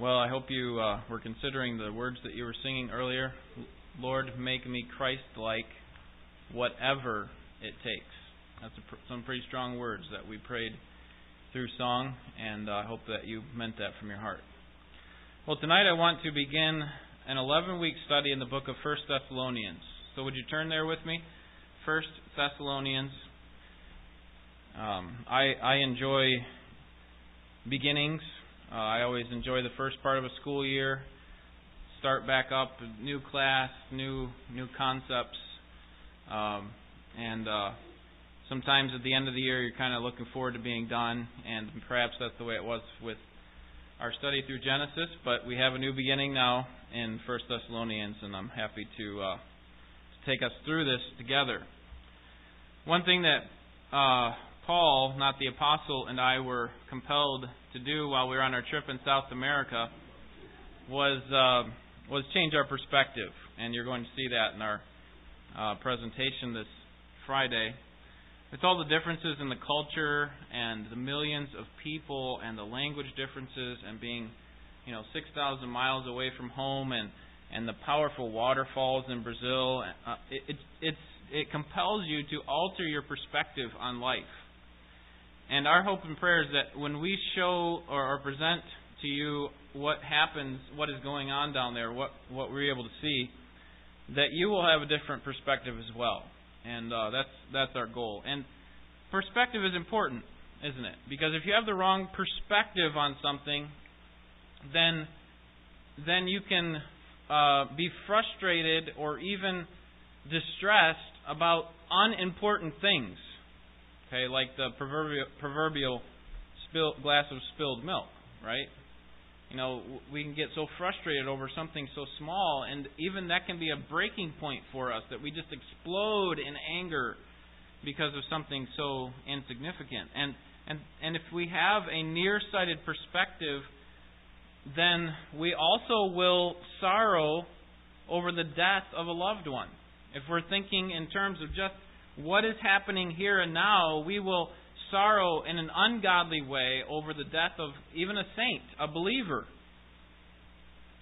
Well, I hope you uh, were considering the words that you were singing earlier. Lord, make me Christ like, whatever it takes. That's pr- some pretty strong words that we prayed through song, and uh, I hope that you meant that from your heart. Well, tonight I want to begin an 11 week study in the book of 1 Thessalonians. So, would you turn there with me? 1 Thessalonians. Um, I, I enjoy beginnings uh, I always enjoy the first part of a school year. Start back up, new class, new new concepts, um, and uh, sometimes at the end of the year you're kind of looking forward to being done. And perhaps that's the way it was with our study through Genesis. But we have a new beginning now in First Thessalonians, and I'm happy to, uh, to take us through this together. One thing that uh, Paul, not the apostle, and I were compelled to do while we were on our trip in South America was uh, was change our perspective, and you're going to see that in our uh, presentation this Friday. It's all the differences in the culture and the millions of people and the language differences and being, you know, 6,000 miles away from home and and the powerful waterfalls in Brazil. Uh, it, it it's it compels you to alter your perspective on life. And our hope and prayer is that when we show or, or present to you what happens, what is going on down there, what, what we're able to see, that you will have a different perspective as well. And uh, that's, that's our goal. And perspective is important, isn't it? Because if you have the wrong perspective on something, then, then you can uh, be frustrated or even distressed about unimportant things. Okay, like the proverbial, proverbial spill, glass of spilled milk, right? You know, we can get so frustrated over something so small, and even that can be a breaking point for us that we just explode in anger because of something so insignificant. And and and if we have a nearsighted perspective, then we also will sorrow over the death of a loved one. If we're thinking in terms of just what is happening here and now, we will sorrow in an ungodly way over the death of even a saint, a believer.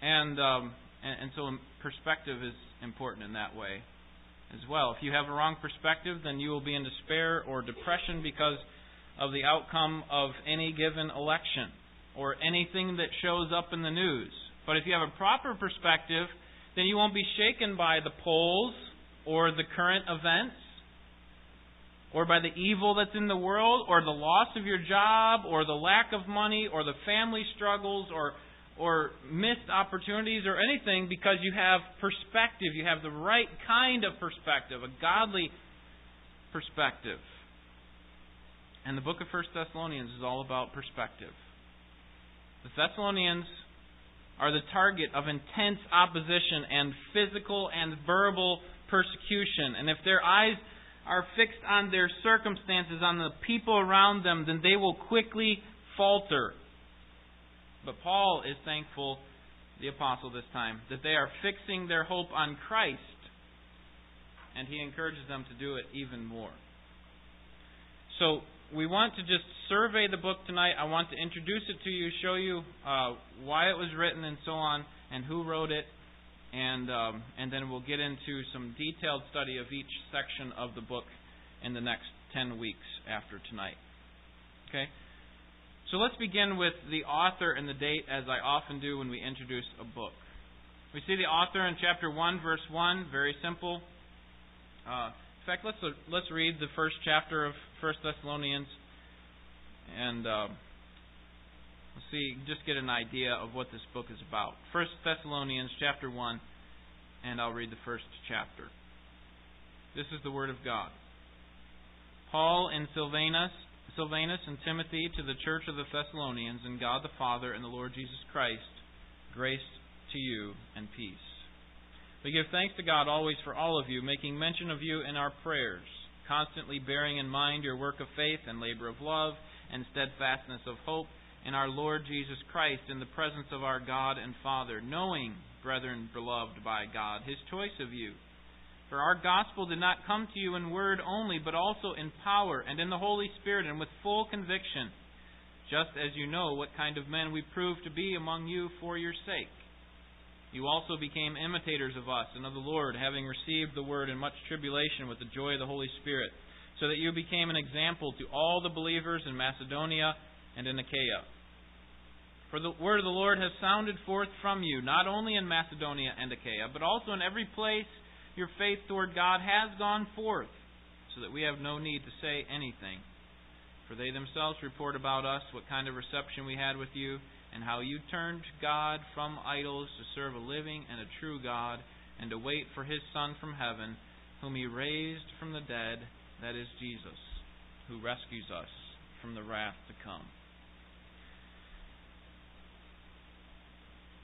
And, um, and, and so perspective is important in that way as well. If you have a wrong perspective, then you will be in despair or depression because of the outcome of any given election or anything that shows up in the news. But if you have a proper perspective, then you won't be shaken by the polls or the current events or by the evil that's in the world, or the loss of your job, or the lack of money, or the family struggles, or or missed opportunities or anything because you have perspective. You have the right kind of perspective, a godly perspective. And the book of First Thessalonians is all about perspective. The Thessalonians are the target of intense opposition and physical and verbal persecution. And if their eyes are fixed on their circumstances, on the people around them, then they will quickly falter. But Paul is thankful, the apostle this time, that they are fixing their hope on Christ. And he encourages them to do it even more. So, we want to just survey the book tonight. I want to introduce it to you, show you uh, why it was written and so on, and who wrote it, and um, and then we'll get into some detailed study of each section of the book in the next ten weeks after tonight. Okay. So let's begin with the author and the date, as I often do when we introduce a book. We see the author in chapter one, verse one. Very simple. Uh, in fact, let's let's read the first chapter of First Thessalonians, and. Uh, see, just get an idea of what this book is about. First Thessalonians chapter one, and I'll read the first chapter. This is the word of God. Paul and Silvanus, Silvanus and Timothy to the church of the Thessalonians, and God the Father and the Lord Jesus Christ, grace to you and peace. We give thanks to God always for all of you, making mention of you in our prayers, constantly bearing in mind your work of faith and labor of love and steadfastness of hope in our Lord Jesus Christ in the presence of our God and Father, knowing, brethren beloved by God, his choice of you. For our gospel did not come to you in word only, but also in power and in the Holy Spirit and with full conviction, just as you know what kind of men we proved to be among you for your sake. You also became imitators of us and of the Lord, having received the word in much tribulation with the joy of the Holy Spirit, so that you became an example to all the believers in Macedonia and in Achaia. For the word of the Lord has sounded forth from you, not only in Macedonia and Achaia, but also in every place your faith toward God has gone forth, so that we have no need to say anything. For they themselves report about us what kind of reception we had with you, and how you turned God from idols to serve a living and a true God, and to wait for his Son from heaven, whom he raised from the dead, that is Jesus, who rescues us from the wrath to come.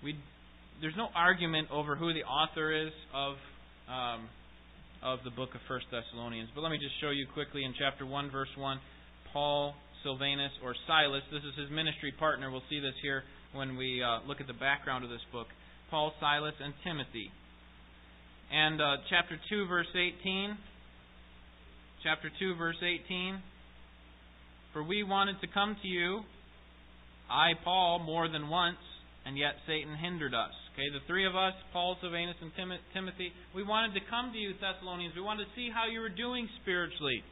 We, there's no argument over who the author is of um, of the book of First Thessalonians, but let me just show you quickly in chapter one, verse one. Paul, Silvanus, or Silas. This is his ministry partner. We'll see this here when we uh, look at the background of this book. Paul, Silas, and Timothy. And uh, chapter 2, verse 18. Chapter 2, verse 18. For we wanted to come to you, I, Paul, more than once, and yet Satan hindered us. Okay, the three of us, Paul, Silvanus, and Timothy, we wanted to come to you, Thessalonians. We wanted to see how you were doing spiritually.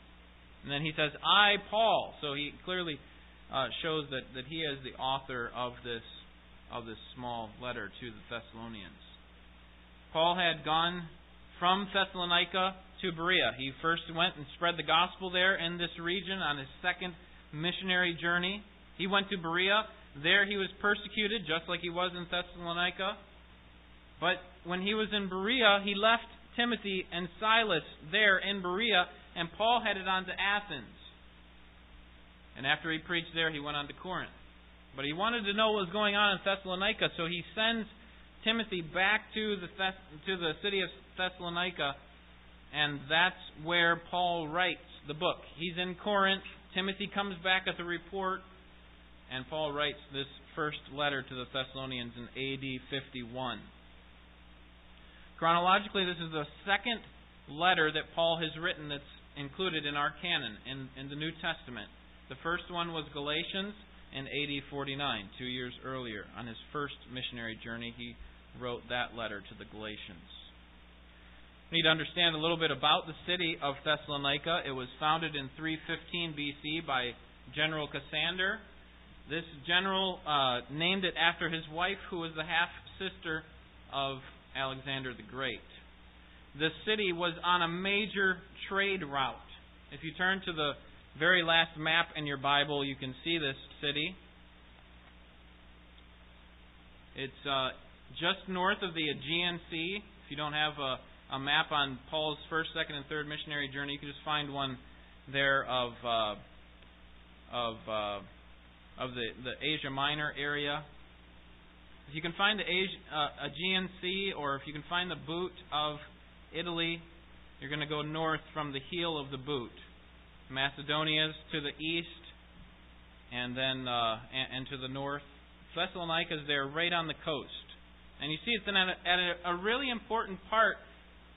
And then he says, I, Paul. So he clearly uh, shows that, that he is the author of this, of this small letter to the Thessalonians. Paul had gone from Thessalonica to Berea. He first went and spread the gospel there in this region on his second missionary journey. He went to Berea. There he was persecuted, just like he was in Thessalonica. But when he was in Berea, he left Timothy and Silas there in Berea and Paul headed on to Athens. And after he preached there, he went on to Corinth. But he wanted to know what was going on in Thessalonica, so he sends Timothy back to the Thess- to the city of Thessalonica, and that's where Paul writes the book. He's in Corinth. Timothy comes back with a report, and Paul writes this first letter to the Thessalonians in AD 51. Chronologically, this is the second letter that Paul has written that's included in our canon in, in the New Testament. The first one was Galatians in AD 49, two years earlier. On his first missionary journey, he wrote that letter to the Galatians. We need to understand a little bit about the city of Thessalonica. It was founded in 315 BC by General Cassander. This general uh, named it after his wife, who was the half sister of Alexander the Great the city was on a major trade route. If you turn to the very last map in your Bible, you can see this city. It's uh, just north of the Aegean Sea. If you don't have a, a, map on Paul's first, second, and third missionary journey, you can just find one there of uh, of uh, of the the Asia Minor area. If you can find the Asia, uh, Aegean Sea, or if you can find the boot of Italy, you're going to go north from the heel of the boot. Macedonia's to the east, and then uh, and, and to the north. Thessalonica is there, right on the coast, and you see it's in a, at a, a really important part.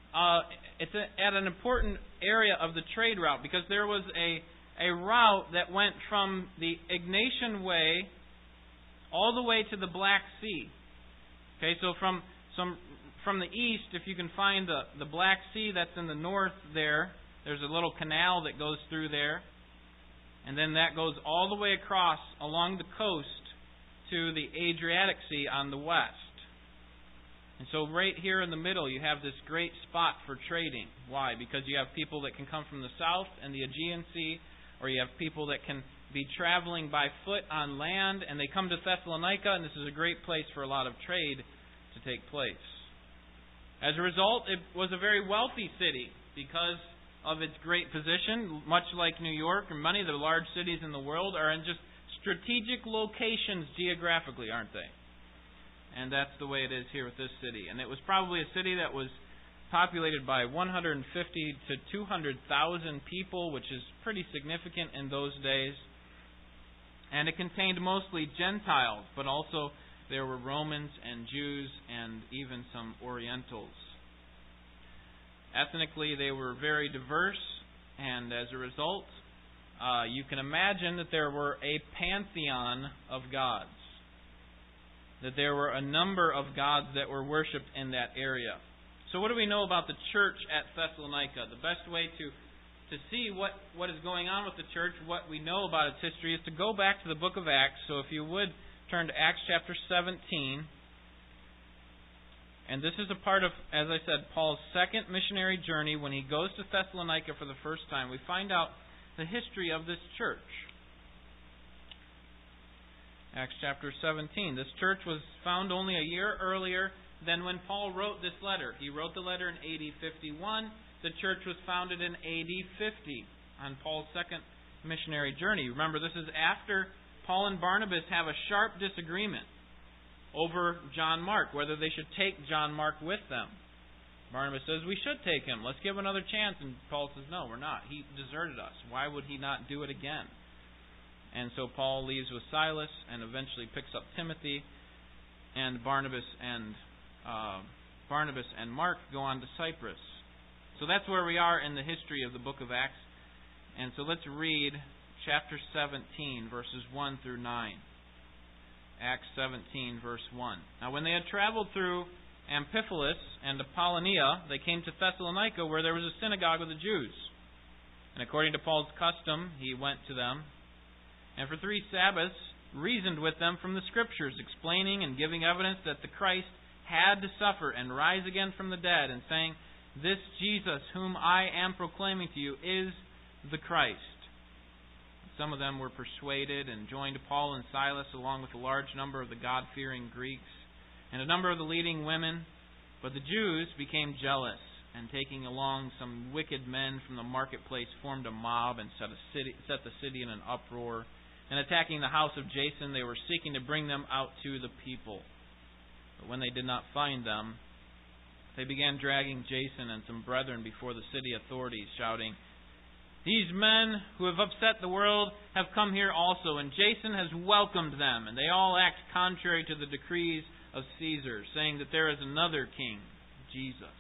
Uh, it's a, at an important area of the trade route because there was a a route that went from the Egnatian Way all the way to the Black Sea. Okay, so from some from the east, if you can find the, the Black Sea that's in the north there, there's a little canal that goes through there. And then that goes all the way across along the coast to the Adriatic Sea on the west. And so, right here in the middle, you have this great spot for trading. Why? Because you have people that can come from the south and the Aegean Sea, or you have people that can be traveling by foot on land, and they come to Thessalonica, and this is a great place for a lot of trade to take place. As a result, it was a very wealthy city because of its great position, much like New York and many of the large cities in the world are in just strategic locations geographically, aren't they? And that's the way it is here with this city. And it was probably a city that was populated by 150 to 200,000 people, which is pretty significant in those days. And it contained mostly Gentiles, but also there were Romans and Jews and even some Orientals. Ethnically, they were very diverse, and as a result, uh, you can imagine that there were a pantheon of gods. That there were a number of gods that were worshipped in that area. So, what do we know about the church at Thessalonica? The best way to to see what, what is going on with the church, what we know about its history, is to go back to the book of Acts. So if you would turn to Acts chapter 17. And this is a part of, as I said, Paul's second missionary journey when he goes to Thessalonica for the first time. We find out the history of this church. Acts chapter 17. This church was found only a year earlier than when Paul wrote this letter. He wrote the letter in AD 51. The church was founded in AD 50 on Paul's second missionary journey. Remember, this is after Paul and Barnabas have a sharp disagreement over John Mark, whether they should take John Mark with them. Barnabas says, We should take him. Let's give him another chance. And Paul says, No, we're not. He deserted us. Why would he not do it again? And so Paul leaves with Silas and eventually picks up Timothy, and Barnabas and uh, Barnabas and Mark go on to Cyprus. So that's where we are in the history of the book of Acts. And so let's read chapter 17, verses 1 through 9. Acts 17, verse 1. Now, when they had traveled through Amphipolis and Apollonia, they came to Thessalonica, where there was a synagogue of the Jews. And according to Paul's custom, he went to them, and for three Sabbaths reasoned with them from the Scriptures, explaining and giving evidence that the Christ had to suffer and rise again from the dead, and saying, this Jesus, whom I am proclaiming to you, is the Christ. Some of them were persuaded and joined Paul and Silas along with a large number of the God fearing Greeks and a number of the leading women. But the Jews became jealous and taking along some wicked men from the marketplace formed a mob and set, city, set the city in an uproar. And attacking the house of Jason, they were seeking to bring them out to the people. But when they did not find them, they began dragging Jason and some brethren before the city authorities, shouting, These men who have upset the world have come here also, and Jason has welcomed them, and they all act contrary to the decrees of Caesar, saying that there is another king, Jesus.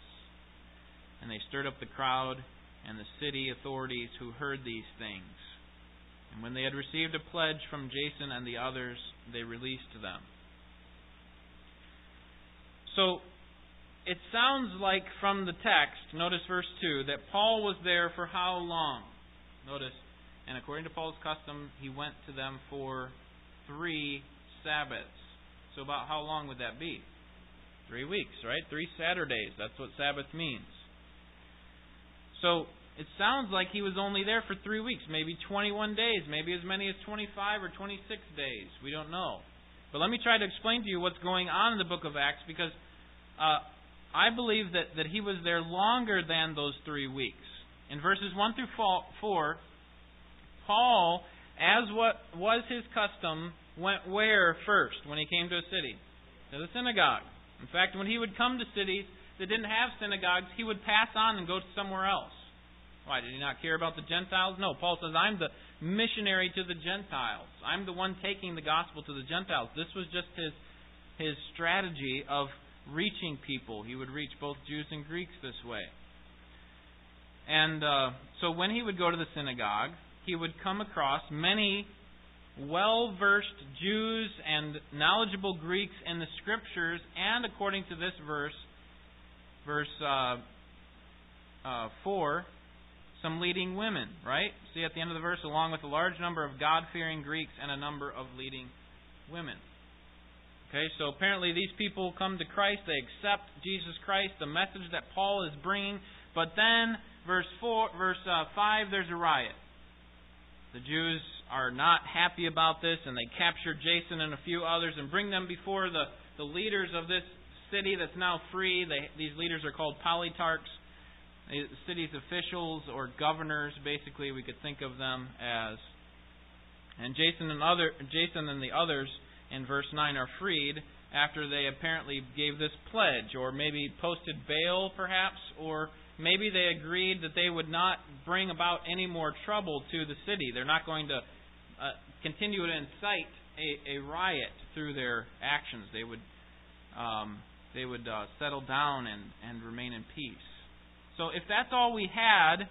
And they stirred up the crowd and the city authorities who heard these things. And when they had received a pledge from Jason and the others, they released them. So it sounds like from the text, notice verse 2, that Paul was there for how long? Notice, and according to Paul's custom, he went to them for three Sabbaths. So, about how long would that be? Three weeks, right? Three Saturdays. That's what Sabbath means. So, it sounds like he was only there for three weeks, maybe 21 days, maybe as many as 25 or 26 days. We don't know. But let me try to explain to you what's going on in the book of Acts because uh, I believe that, that he was there longer than those three weeks. In verses 1 through 4, Paul, as what was his custom, went where first when he came to a city? To the synagogue. In fact, when he would come to cities that didn't have synagogues, he would pass on and go to somewhere else. Why? Did he not care about the Gentiles? No. Paul says, I'm the missionary to the Gentiles. I'm the one taking the gospel to the Gentiles. This was just his his strategy of reaching people. He would reach both Jews and Greeks this way. And uh, so when he would go to the synagogue, he would come across many well versed Jews and knowledgeable Greeks in the scriptures, and according to this verse, verse uh, uh, 4, some leading women, right? See at the end of the verse, along with a large number of God fearing Greeks and a number of leading women. Okay, so apparently these people come to Christ, they accept Jesus Christ, the message that Paul is bringing, but then verse four, verse uh, five, there's a riot. The Jews are not happy about this, and they capture Jason and a few others and bring them before the, the leaders of this city that's now free. They, these leaders are called politarchs, the city's officials or governors. Basically, we could think of them as. And Jason and other Jason and the others in verse 9 are freed after they apparently gave this pledge, or maybe posted bail, perhaps, or maybe they agreed that they would not bring about any more trouble to the city. They're not going to uh, continue to incite a, a, riot through their actions. They would um, they would uh, settle down and, and remain in peace. So if that's all we had,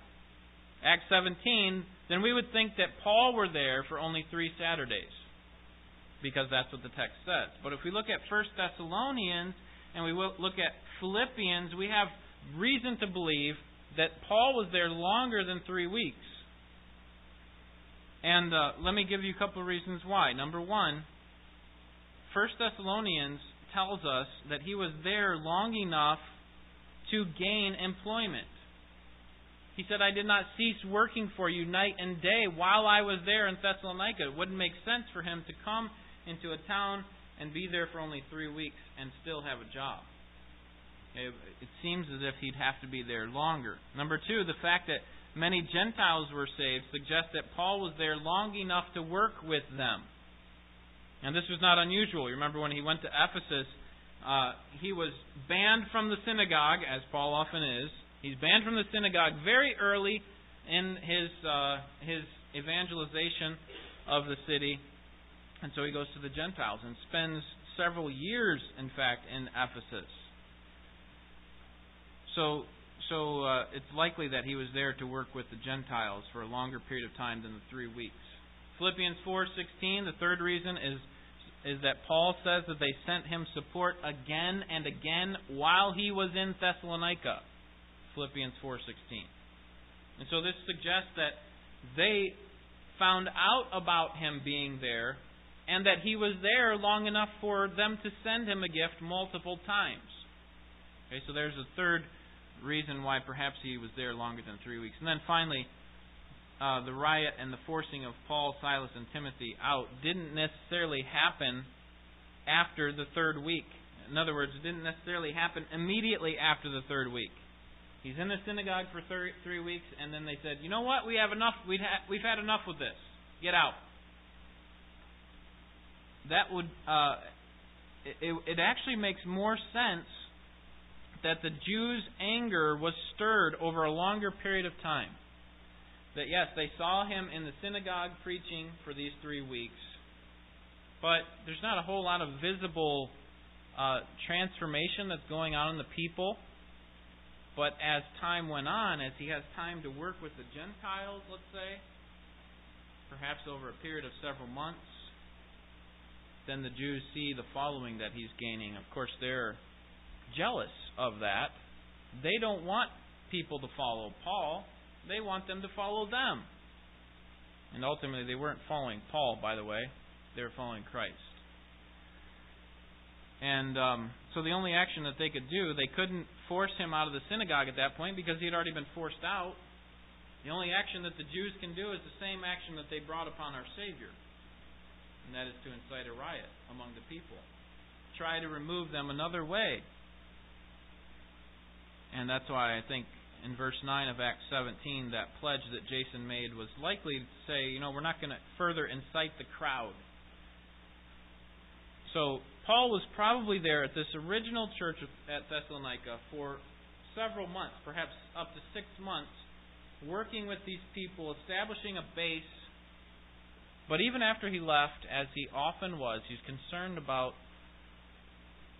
Acts 17, then we would think that Paul were there for only three Saturdays. Because that's what the text says. But if we look at 1 Thessalonians and we look at Philippians, we have reason to believe that Paul was there longer than three weeks. And uh, let me give you a couple of reasons why. Number one, 1 Thessalonians tells us that he was there long enough to gain employment. He said, I did not cease working for you night and day while I was there in Thessalonica. It wouldn't make sense for him to come into a town and be there for only three weeks and still have a job. It, seems as if he'd have to be there longer. Number two, the fact that many Gentiles were saved suggests that Paul was there long enough to work with them. And this was not unusual. You remember when he went to Ephesus, uh, he was banned from the synagogue, as Paul often is. He's banned from the synagogue very early in his uh, his evangelization of the city, and so he goes to the Gentiles and spends several years, in fact, in Ephesus. So, so uh, it's likely that he was there to work with the Gentiles for a longer period of time than the three weeks. Philippians 4:16. The third reason is is that Paul says that they sent him support again and again while he was in Thessalonica. Philippians 4:16. And so this suggests that they found out about him being there and that he was there long enough for them to send him a gift multiple times. Okay, so there's a third reason why perhaps he was there longer than three weeks. And then finally, uh, the riot and the forcing of Paul, Silas, and Timothy out didn't necessarily happen after the third week. In other words, it didn't necessarily happen immediately after the third week. He's in the synagogue for three, three weeks, and then they said, "You know what? We have enough. We've had, we've had enough with this. Get out." That would uh, it, it actually makes more sense that the Jews' anger was stirred over a longer period of time. That yes, they saw him in the synagogue preaching for these three weeks, but there's not a whole lot of visible uh, transformation that's going on in the people. But as time went on, as he has time to work with the Gentiles, let's say, perhaps over a period of several months, then the Jews see the following that he's gaining. Of course, they're jealous of that. They don't want people to follow Paul, they want them to follow them. And ultimately, they weren't following Paul, by the way, they were following Christ. And um, so the only action that they could do, they couldn't force him out of the synagogue at that point because he had already been forced out. The only action that the Jews can do is the same action that they brought upon our Savior, and that is to incite a riot among the people. Try to remove them another way. And that's why I think in verse 9 of Acts 17, that pledge that Jason made was likely to say, you know, we're not going to further incite the crowd. So Paul was probably there at this original church at Thessalonica for several months, perhaps up to six months, working with these people, establishing a base. But even after he left, as he often was, he's concerned about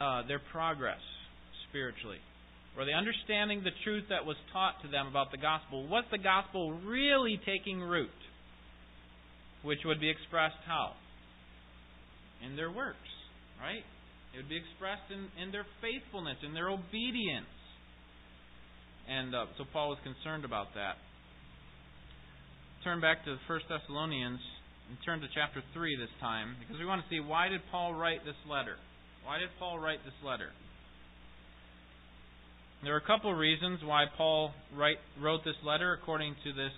uh, their progress spiritually. Were they understanding the truth that was taught to them about the gospel? Was the gospel really taking root? Which would be expressed how? In their works, right? It would be expressed in, in their faithfulness, in their obedience. And uh, so Paul was concerned about that. Turn back to 1 Thessalonians and turn to chapter 3 this time because we want to see why did Paul write this letter? Why did Paul write this letter? There are a couple of reasons why Paul write, wrote this letter according to this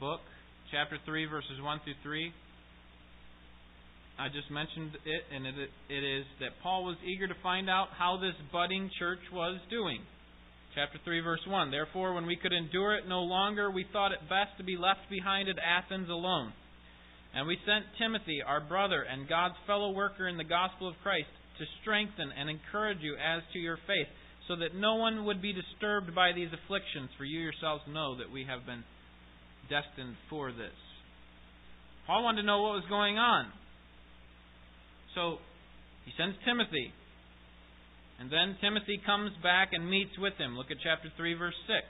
book, chapter 3, verses 1 through 3. I just mentioned it, and it, it is that Paul was eager to find out how this budding church was doing. Chapter 3, verse 1. Therefore, when we could endure it no longer, we thought it best to be left behind at Athens alone. And we sent Timothy, our brother and God's fellow worker in the gospel of Christ, to strengthen and encourage you as to your faith so that no one would be disturbed by these afflictions, for you yourselves know that we have been destined for this. Paul wanted to know what was going on. So he sends Timothy. And then Timothy comes back and meets with him. Look at chapter 3, verse 6.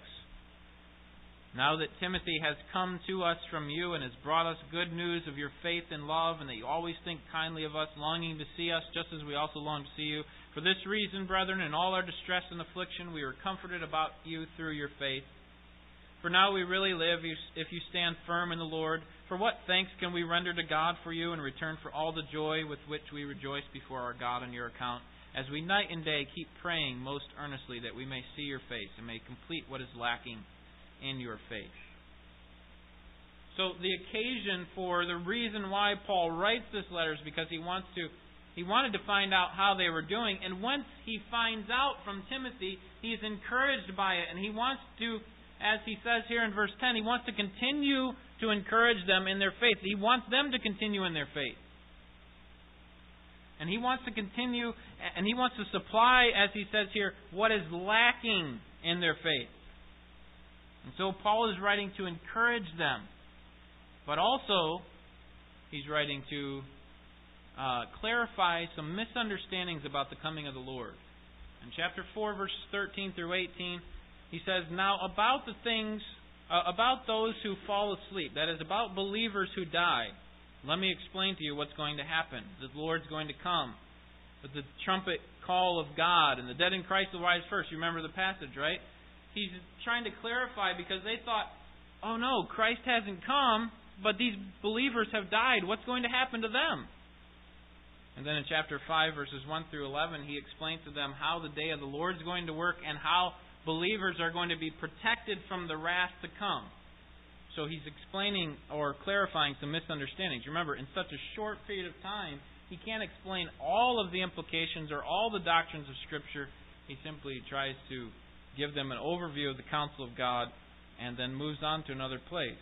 Now that Timothy has come to us from you and has brought us good news of your faith and love, and that you always think kindly of us, longing to see us, just as we also long to see you. For this reason, brethren, in all our distress and affliction, we are comforted about you through your faith. For now we really live if you stand firm in the Lord. For what thanks can we render to God for you in return for all the joy with which we rejoice before our God on your account, as we night and day keep praying most earnestly that we may see your face and may complete what is lacking in your faith. So the occasion for the reason why Paul writes this letter is because he wants to he wanted to find out how they were doing and once he finds out from Timothy, he's encouraged by it and he wants to as he says here in verse 10, he wants to continue to encourage them in their faith. He wants them to continue in their faith. And he wants to continue and he wants to supply as he says here what is lacking in their faith. And so Paul is writing to encourage them. But also, he's writing to uh, clarify some misunderstandings about the coming of the Lord. In chapter 4, verses 13 through 18, he says, Now about the things, uh, about those who fall asleep, that is, about believers who die, let me explain to you what's going to happen. The Lord's going to come with the trumpet call of God, and the dead in Christ will rise first. You remember the passage, right? He's trying to clarify because they thought, oh no, Christ hasn't come, but these believers have died. What's going to happen to them? And then in chapter 5, verses 1 through 11, he explains to them how the day of the Lord is going to work and how believers are going to be protected from the wrath to come. So he's explaining or clarifying some misunderstandings. Remember, in such a short period of time, he can't explain all of the implications or all the doctrines of Scripture. He simply tries to give them an overview of the counsel of God, and then moves on to another place.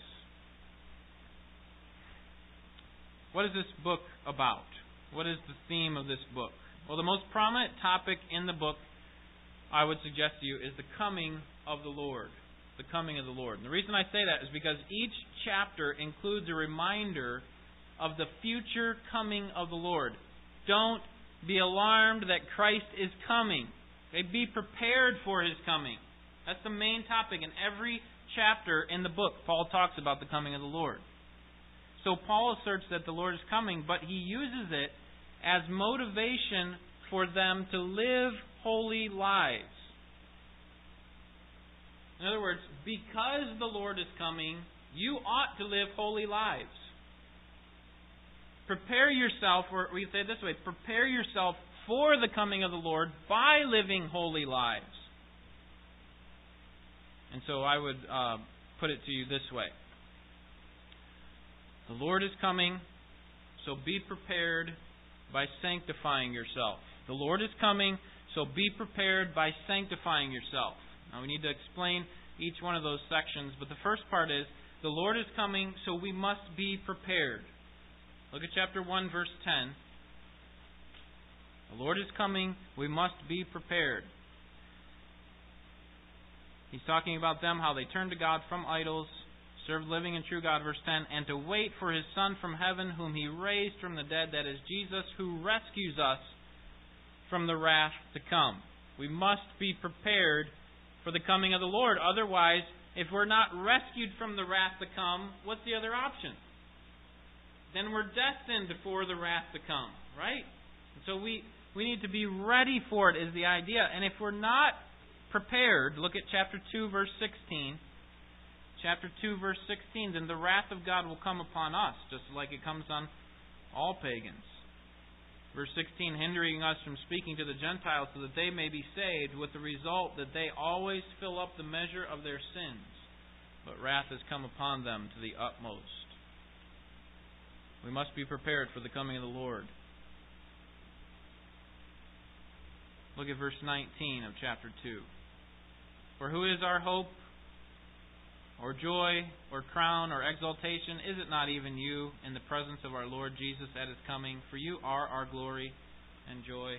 What is this book about? What is the theme of this book? Well, the most prominent topic in the book, I would suggest to you, is the coming of the Lord. The coming of the Lord. And the reason I say that is because each chapter includes a reminder of the future coming of the Lord. Don't be alarmed that Christ is coming. Okay, be prepared for his coming. That's the main topic in every chapter in the book. Paul talks about the coming of the Lord. So Paul asserts that the Lord is coming, but he uses it as motivation for them to live holy lives. In other words, because the Lord is coming, you ought to live holy lives. Prepare yourself, or we say it this way prepare yourself for the coming of the Lord by living holy lives. And so I would uh, put it to you this way The Lord is coming, so be prepared by sanctifying yourself. The Lord is coming, so be prepared by sanctifying yourself. Now we need to explain each one of those sections, but the first part is the Lord is coming, so we must be prepared. Look at chapter 1, verse 10. The Lord is coming. We must be prepared. He's talking about them, how they turned to God from idols, served living and true God, verse 10, and to wait for his Son from heaven, whom he raised from the dead, that is Jesus, who rescues us from the wrath to come. We must be prepared for the coming of the Lord. Otherwise, if we're not rescued from the wrath to come, what's the other option? Then we're destined for the wrath to come, right? So we we need to be ready for it, is the idea. And if we're not prepared, look at chapter 2, verse 16. Chapter 2, verse 16, then the wrath of God will come upon us, just like it comes on all pagans. Verse 16, hindering us from speaking to the Gentiles so that they may be saved, with the result that they always fill up the measure of their sins. But wrath has come upon them to the utmost. We must be prepared for the coming of the Lord. Look at verse 19 of chapter 2. For who is our hope, or joy, or crown, or exaltation? Is it not even you in the presence of our Lord Jesus at his coming? For you are our glory and joy.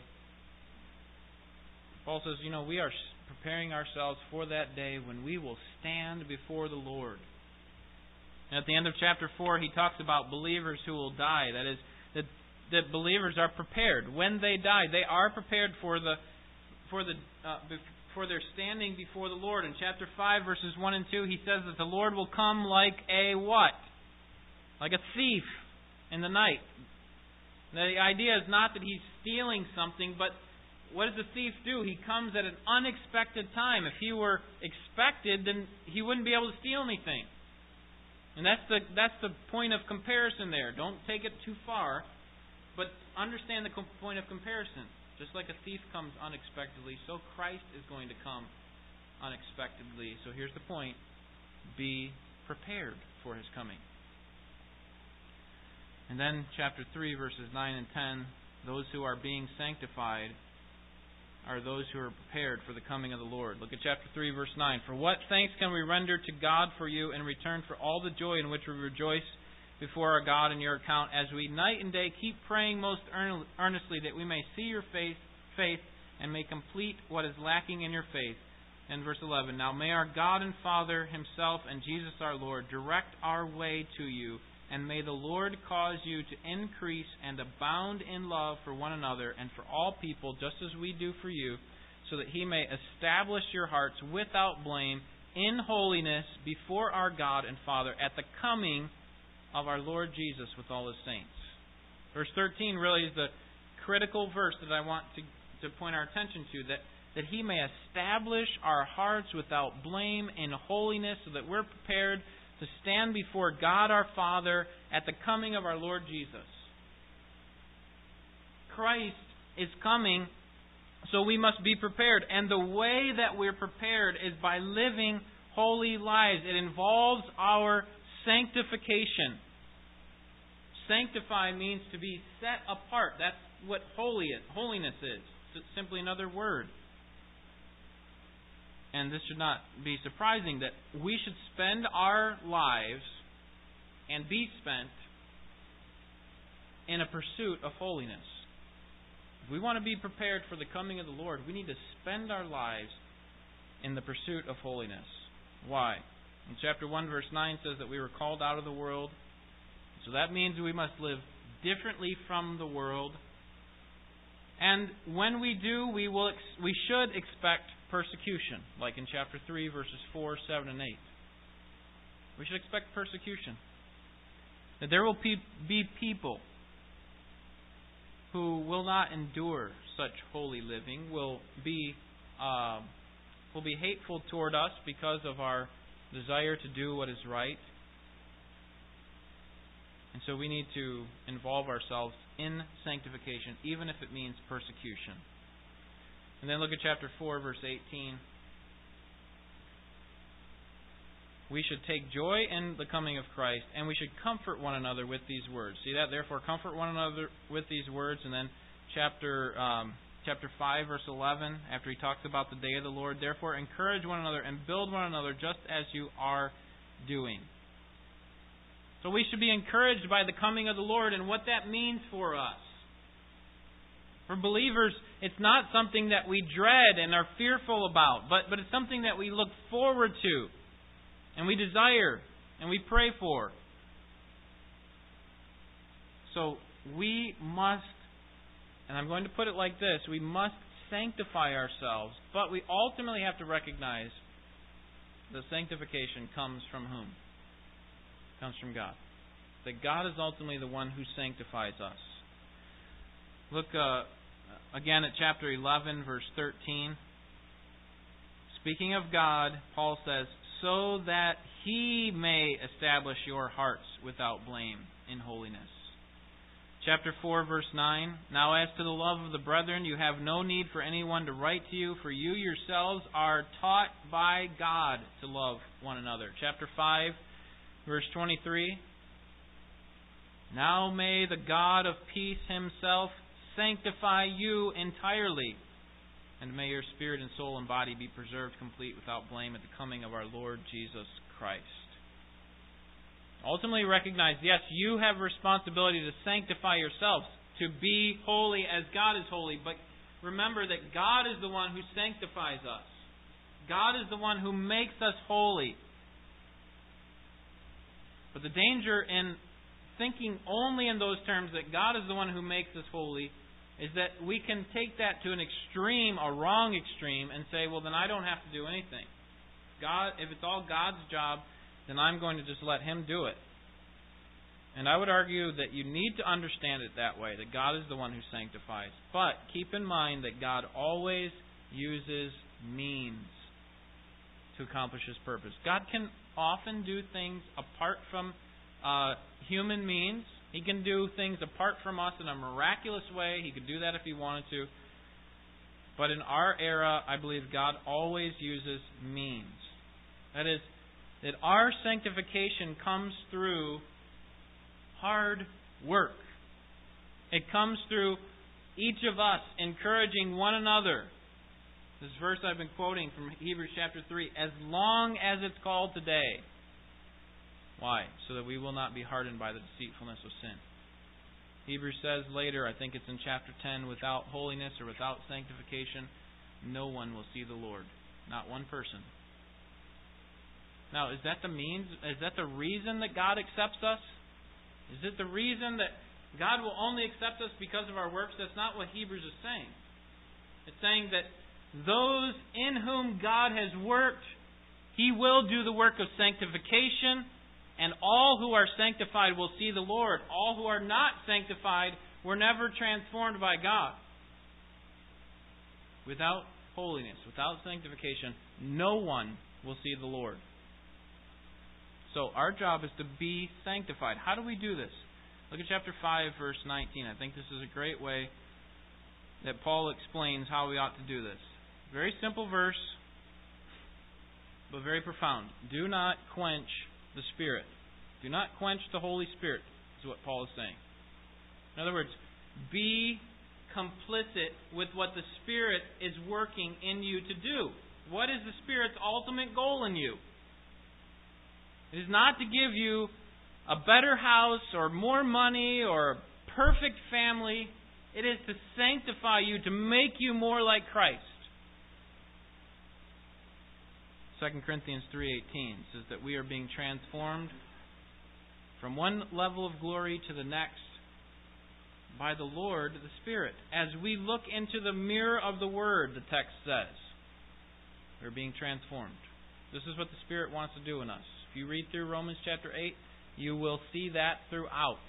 Paul says, you know, we are preparing ourselves for that day when we will stand before the Lord. And at the end of chapter 4, he talks about believers who will die. That is, that believers are prepared when they die. They are prepared for the for the uh, for their standing before the Lord. In chapter 5, verses 1 and 2, he says that the Lord will come like a what? Like a thief in the night. The idea is not that he's stealing something, but what does the thief do? He comes at an unexpected time. If he were expected, then he wouldn't be able to steal anything. And that's the that's the point of comparison there. Don't take it too far, but understand the point of comparison. Just like a thief comes unexpectedly, so Christ is going to come unexpectedly. So here's the point: be prepared for his coming. And then chapter 3 verses 9 and 10, those who are being sanctified are those who are prepared for the coming of the Lord. Look at chapter 3, verse 9. For what thanks can we render to God for you in return for all the joy in which we rejoice before our God in your account, as we night and day keep praying most earnestly that we may see your faith, faith and may complete what is lacking in your faith. And verse 11. Now may our God and Father Himself and Jesus our Lord direct our way to you and may the Lord cause you to increase and abound in love for one another and for all people, just as we do for you, so that he may establish your hearts without blame in holiness before our God and Father at the coming of our Lord Jesus with all his saints. Verse 13 really is the critical verse that I want to, to point our attention to that, that he may establish our hearts without blame in holiness so that we're prepared to stand before God our Father at the coming of our Lord Jesus. Christ is coming, so we must be prepared. And the way that we're prepared is by living holy lives. It involves our sanctification. Sanctify means to be set apart. That's what holy is, holiness is. It's simply another word and this should not be surprising, that we should spend our lives and be spent in a pursuit of holiness. If we want to be prepared for the coming of the Lord, we need to spend our lives in the pursuit of holiness. Why? In chapter 1, verse 9 says that we were called out of the world. So that means we must live differently from the world. And when we do, we will ex- we should expect persecution, like in chapter 3, verses 4, 7, and 8. We should expect persecution. That there will be people who will not endure such holy living, will be uh, will be hateful toward us because of our desire to do what is right. And so we need to involve ourselves in sanctification, even if it means persecution. And then look at chapter 4, verse 18. We should take joy in the coming of Christ, and we should comfort one another with these words. See that? Therefore, comfort one another with these words. And then chapter um, chapter 5, verse 11, after he talks about the day of the Lord, therefore encourage one another and build one another just as you are doing. So we should be encouraged by the coming of the Lord and what that means for us. For believers, it's not something that we dread and are fearful about, but, but it's something that we look forward to and we desire and we pray for. So we must, and I'm going to put it like this we must sanctify ourselves, but we ultimately have to recognize the sanctification comes from whom? It comes from God. That God is ultimately the one who sanctifies us. Look uh, again at chapter 11, verse 13. Speaking of God, Paul says, so that he may establish your hearts without blame in holiness. Chapter 4, verse 9. Now, as to the love of the brethren, you have no need for anyone to write to you, for you yourselves are taught by God to love one another. Chapter 5, verse 23. Now may the God of peace himself sanctify you entirely. And may your spirit and soul and body be preserved complete without blame at the coming of our Lord Jesus Christ. Ultimately, recognize yes, you have responsibility to sanctify yourselves, to be holy as God is holy, but remember that God is the one who sanctifies us. God is the one who makes us holy. But the danger in thinking only in those terms that God is the one who makes us holy is that we can take that to an extreme, a wrong extreme, and say, well, then I don't have to do anything. God, if it's all God's job, then I'm going to just let Him do it. And I would argue that you need to understand it that way, that God is the one who sanctifies. But keep in mind that God always uses means to accomplish His purpose. God can often do things apart from uh, human means. He can do things apart from us in a miraculous way. He could do that if He wanted to. But in our era, I believe God always uses means. That is, that our sanctification comes through hard work. It comes through each of us encouraging one another. This verse I've been quoting from Hebrews chapter 3 as long as it's called today. Why? So that we will not be hardened by the deceitfulness of sin. Hebrews says later, I think it's in chapter 10, without holiness or without sanctification, no one will see the Lord. Not one person. Now, is that the means? Is that the reason that God accepts us? Is it the reason that God will only accept us because of our works? That's not what Hebrews is saying. It's saying that those in whom God has worked, He will do the work of sanctification, and all who are sanctified will see the Lord. All who are not sanctified were never transformed by God. Without holiness, without sanctification, no one will see the Lord. So our job is to be sanctified. How do we do this? Look at chapter 5, verse 19. I think this is a great way that Paul explains how we ought to do this. Very simple verse, but very profound. Do not quench the Spirit. Do not quench the Holy Spirit, is what Paul is saying. In other words, be complicit with what the Spirit is working in you to do. What is the Spirit's ultimate goal in you? It is not to give you a better house or more money or a perfect family. It is to sanctify you, to make you more like Christ. 2 Corinthians 3:18 says that we are being transformed from one level of glory to the next by the Lord the Spirit. As we look into the mirror of the word, the text says, we're being transformed. This is what the Spirit wants to do in us. If you read through Romans chapter 8, you will see that throughout.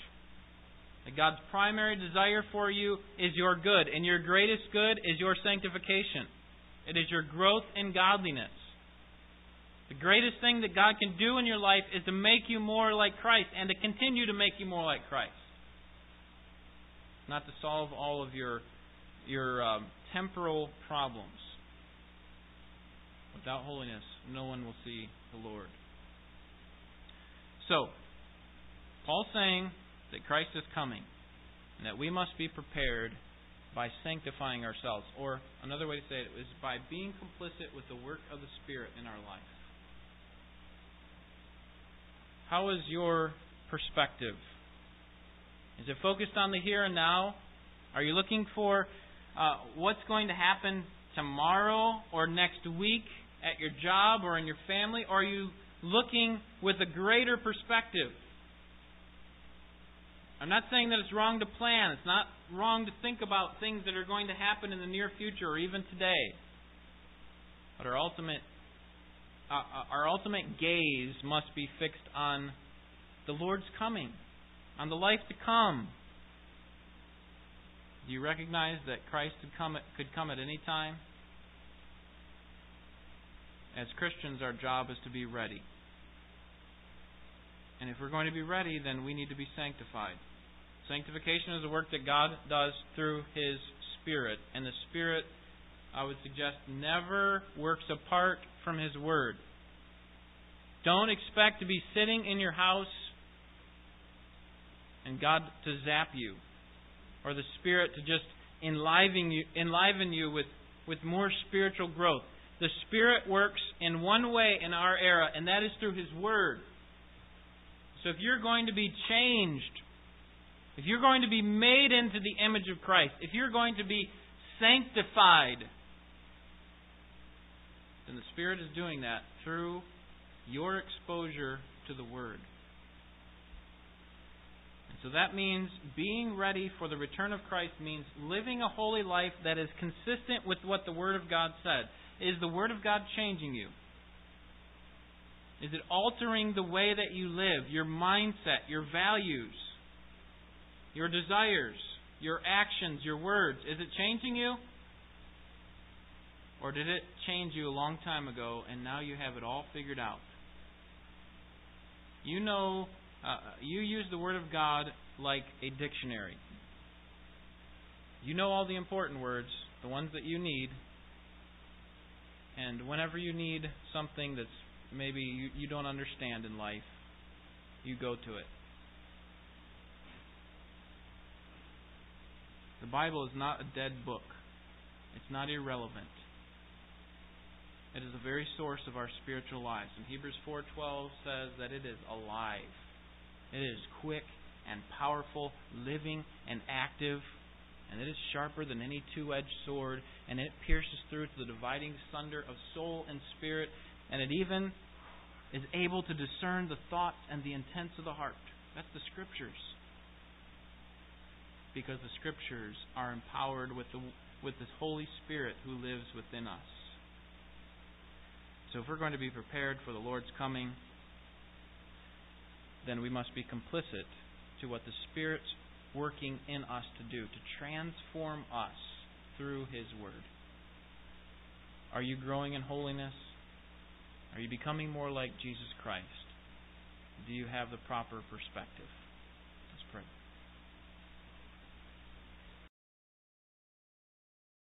That God's primary desire for you is your good, and your greatest good is your sanctification. It is your growth in godliness. The greatest thing that God can do in your life is to make you more like Christ and to continue to make you more like Christ. Not to solve all of your your um, temporal problems. Without holiness, no one will see the Lord. So, Paul's saying that Christ is coming and that we must be prepared by sanctifying ourselves. Or another way to say it is by being complicit with the work of the Spirit in our life. How is your perspective? Is it focused on the here and now? Are you looking for uh, what's going to happen tomorrow or next week at your job or in your family? Or are you looking with a greater perspective. I'm not saying that it's wrong to plan. It's not wrong to think about things that are going to happen in the near future or even today. But our ultimate uh, uh our ultimate gaze must be fixed on the Lord's coming, on the life to come. Do you recognize that Christ could come at, could come at any time? As Christians, our job is to be ready. And if we're going to be ready, then we need to be sanctified. Sanctification is a work that God does through His Spirit. And the Spirit, I would suggest, never works apart from His Word. Don't expect to be sitting in your house and God to zap you, or the Spirit to just enliven you, enliven you with, with more spiritual growth. The Spirit works in one way in our era, and that is through His Word. So if you're going to be changed, if you're going to be made into the image of Christ, if you're going to be sanctified, then the Spirit is doing that through your exposure to the Word. And So that means being ready for the return of Christ means living a holy life that is consistent with what the Word of God said. Is the Word of God changing you? Is it altering the way that you live, your mindset, your values, your desires, your actions, your words? Is it changing you? Or did it change you a long time ago and now you have it all figured out? You know, uh, you use the Word of God like a dictionary. You know all the important words, the ones that you need, and whenever you need something that's maybe you, you don't understand in life, you go to it. The Bible is not a dead book. It's not irrelevant. It is the very source of our spiritual lives. And Hebrews 4:12 says that it is alive. It is quick and powerful, living and active, and it is sharper than any two-edged sword, and it pierces through to the dividing sunder of soul and spirit, and it even is able to discern the thoughts and the intents of the heart. That's the Scriptures. Because the Scriptures are empowered with, the, with this Holy Spirit who lives within us. So if we're going to be prepared for the Lord's coming, then we must be complicit to what the Spirit's working in us to do, to transform us through His Word. Are you growing in holiness? Are you becoming more like Jesus Christ? Do you have the proper perspective?